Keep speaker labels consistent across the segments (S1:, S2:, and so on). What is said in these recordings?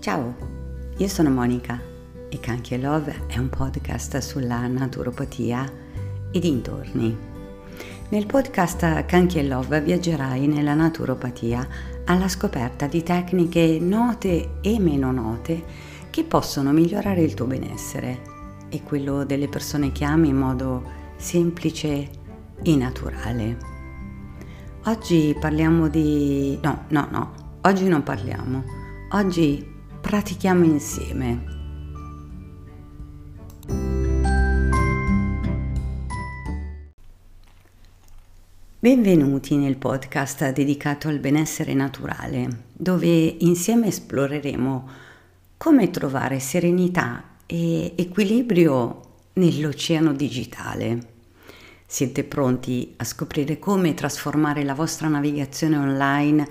S1: Ciao, io sono Monica e Canchi Love è un podcast sulla naturopatia e dintorni. Nel podcast Canchi Love viaggerai nella naturopatia alla scoperta di tecniche note e meno note che possono migliorare il tuo benessere e quello delle persone che ami in modo semplice e naturale. Oggi parliamo di... no, no, no, oggi non parliamo, oggi pratichiamo insieme. Benvenuti nel podcast dedicato al benessere naturale, dove insieme esploreremo come trovare serenità e equilibrio nell'oceano digitale. Siete pronti a scoprire come trasformare la vostra navigazione online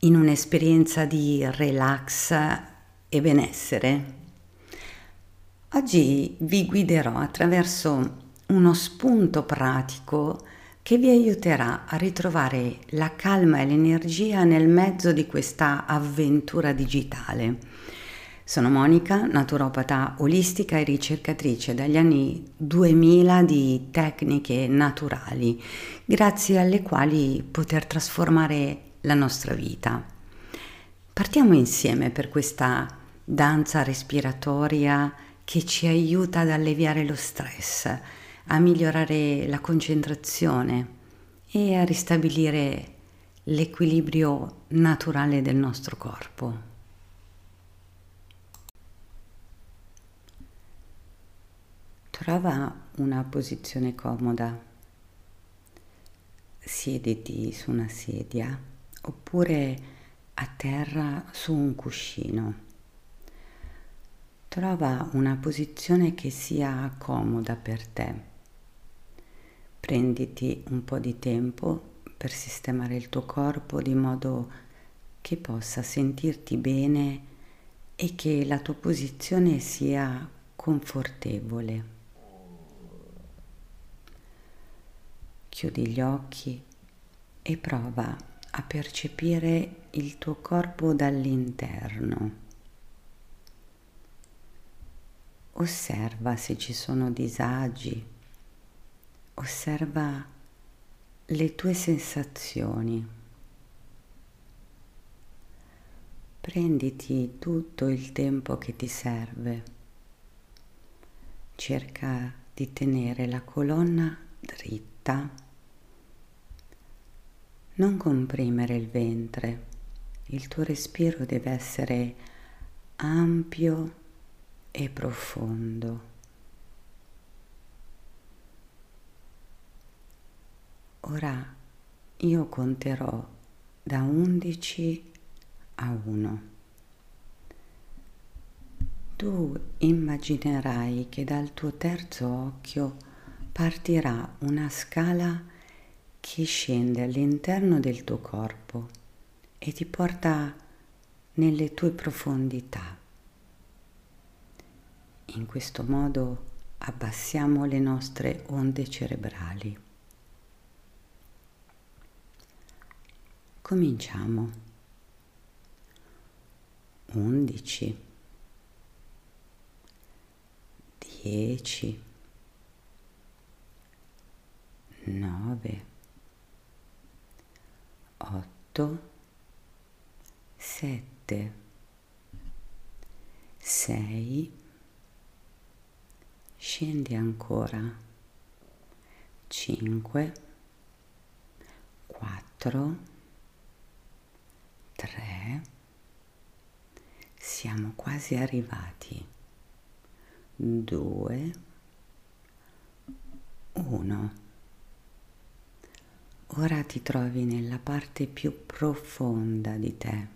S1: in un'esperienza di relax e benessere? Oggi vi guiderò attraverso uno spunto pratico che vi aiuterà a ritrovare la calma e l'energia nel mezzo di questa avventura digitale. Sono Monica, naturopata olistica e ricercatrice dagli anni 2000 di tecniche naturali, grazie alle quali poter trasformare la nostra vita. Partiamo insieme per questa danza respiratoria che ci aiuta ad alleviare lo stress, a migliorare la concentrazione e a ristabilire l'equilibrio naturale del nostro corpo. Trova una posizione comoda. Siediti su una sedia oppure a terra su un cuscino. Trova una posizione che sia comoda per te. Prenditi un po' di tempo per sistemare il tuo corpo di modo che possa sentirti bene e che la tua posizione sia confortevole. Chiudi gli occhi e prova a percepire il tuo corpo dall'interno. Osserva se ci sono disagi osserva le tue sensazioni. Prenditi tutto il tempo che ti serve. Cerca di tenere la colonna dritta. Non comprimere il ventre. Il tuo respiro deve essere ampio e profondo. Ora io conterò da 11 a 1. Tu immaginerai che dal tuo terzo occhio partirà una scala che scende all'interno del tuo corpo e ti porta nelle tue profondità. In questo modo abbassiamo le nostre onde cerebrali. Cominciamo. 11 10 9 8 7 6 scendi ancora. 5 4 3 siamo quasi arrivati. 2 1 ora ti trovi nella parte più profonda di te.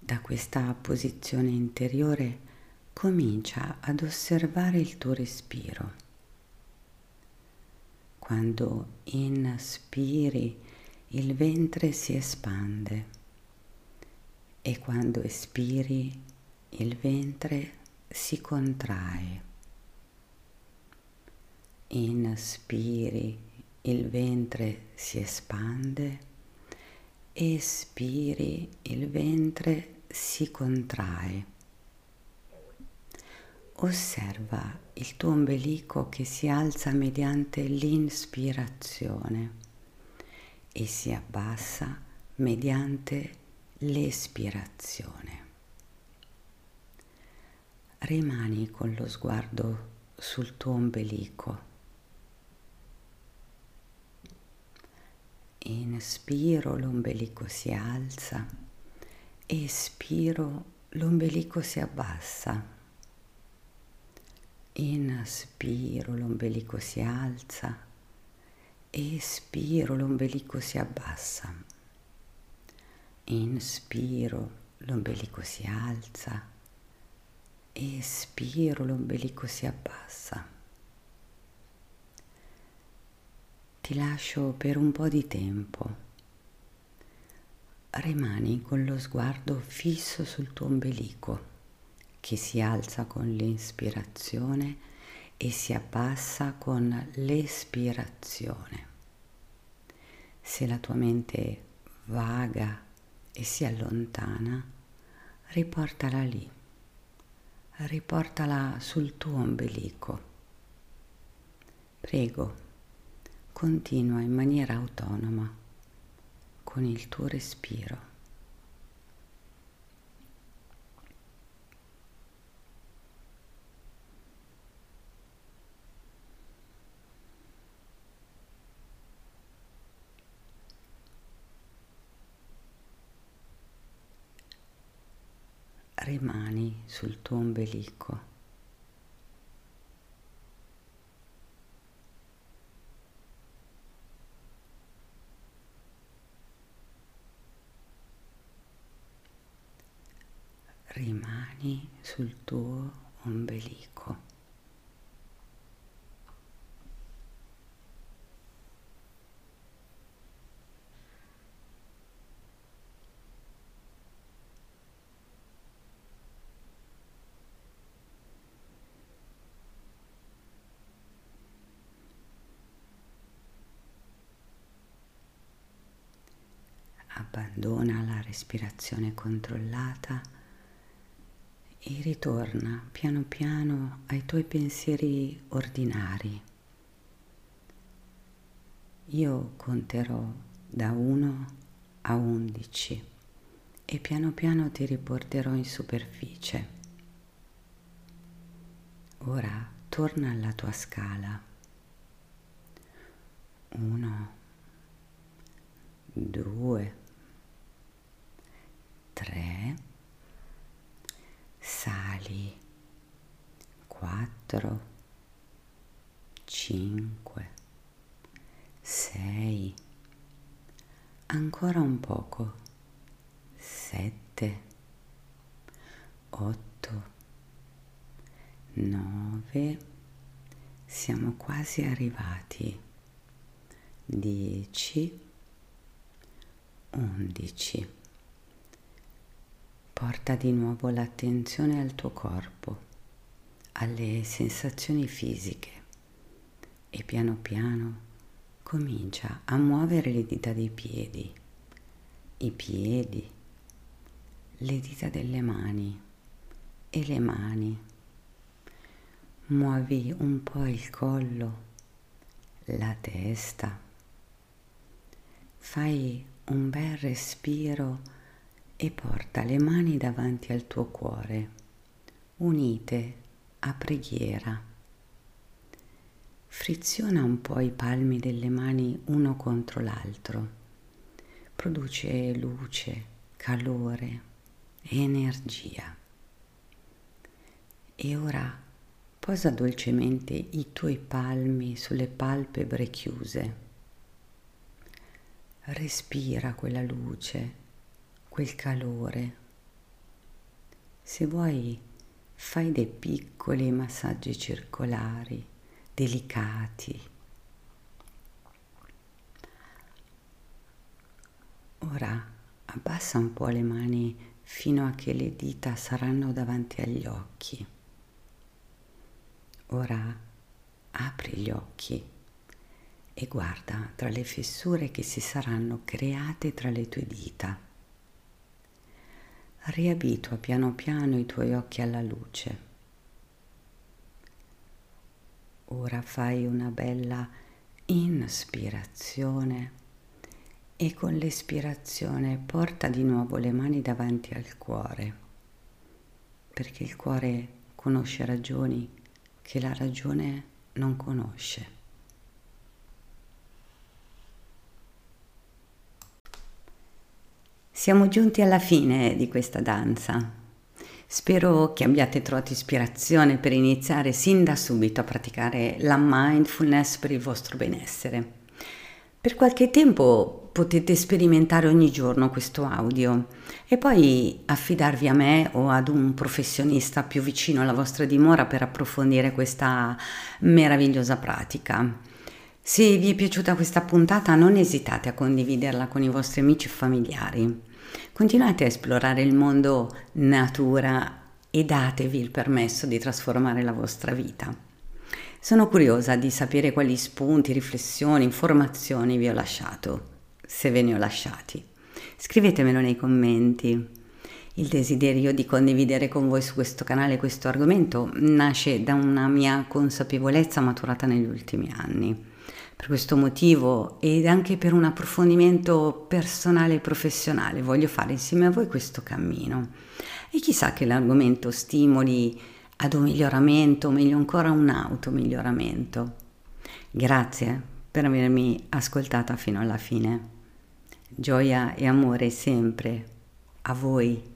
S1: Da questa posizione interiore comincia ad osservare il tuo respiro quando inspiri il ventre si espande e quando espiri il ventre si contrae. Inspiri, il ventre si espande espiri, il ventre si contrae. Osserva il tuo ombelico che si alza mediante l'inspirazione e si abbassa mediante l'espirazione. Rimani con lo sguardo sul tuo ombelico. Inspiro, l'ombelico si alza, espiro, l'ombelico si abbassa. Inspiro, l'ombelico si alza, espiro, l'ombelico si abbassa. Inspiro, l'ombelico si alza, espiro, l'ombelico si abbassa. Ti lascio per un po' di tempo. Rimani con lo sguardo fisso sul tuo ombelico che si alza con l'inspirazione e si abbassa con l'espirazione. Se la tua mente vaga e si allontana, riportala lì, riportala sul tuo ombelico. Prego, continua in maniera autonoma con il tuo respiro. Rimani sul tuo ombelico. Rimani sul tuo ombelico. Abbandona la respirazione controllata e ritorna piano piano ai tuoi pensieri ordinari. Io conterò da 1 a 11 e piano piano ti riporterò in superficie. Ora torna alla tua scala. 1, 2, 3, sali 4, 5, 6, ancora un poco, 7, 8, 9, siamo quasi arrivati, 10, 11. Porta di nuovo l'attenzione al tuo corpo, alle sensazioni fisiche e piano piano comincia a muovere le dita dei piedi, i piedi, le dita delle mani e le mani. Muovi un po' il collo, la testa. Fai un bel respiro e porta le mani davanti al tuo cuore, unite a preghiera. Friziona un po' i palmi delle mani uno contro l'altro. Produce luce, calore, energia. E ora posa dolcemente i tuoi palmi sulle palpebre chiuse. Respira quella luce quel calore. Se vuoi, fai dei piccoli massaggi circolari, delicati. Ora abbassa un po' le mani fino a che le dita saranno davanti agli occhi. Ora apri gli occhi e guarda tra le fessure che si saranno create tra le tue dita. Riabitua piano piano i tuoi occhi alla luce. Ora fai una bella inspirazione e con l'espirazione porta di nuovo le mani davanti al cuore, perché il cuore conosce ragioni che la ragione non conosce. Siamo giunti alla fine di questa danza. Spero che abbiate trovato ispirazione per iniziare sin da subito a praticare la mindfulness per il vostro benessere. Per qualche tempo potete sperimentare ogni giorno questo audio e poi affidarvi a me o ad un professionista più vicino alla vostra dimora per approfondire questa meravigliosa pratica. Se vi è piaciuta questa puntata non esitate a condividerla con i vostri amici e familiari. Continuate a esplorare il mondo natura e datevi il permesso di trasformare la vostra vita. Sono curiosa di sapere quali spunti, riflessioni, informazioni vi ho lasciato, se ve ne ho lasciati. Scrivetemelo nei commenti. Il desiderio di condividere con voi su questo canale questo argomento nasce da una mia consapevolezza maturata negli ultimi anni. Per questo motivo ed anche per un approfondimento personale e professionale voglio fare insieme a voi questo cammino. E chissà che l'argomento stimoli ad un miglioramento, o meglio ancora un automiglioramento. Grazie per avermi ascoltata fino alla fine. Gioia e amore sempre a voi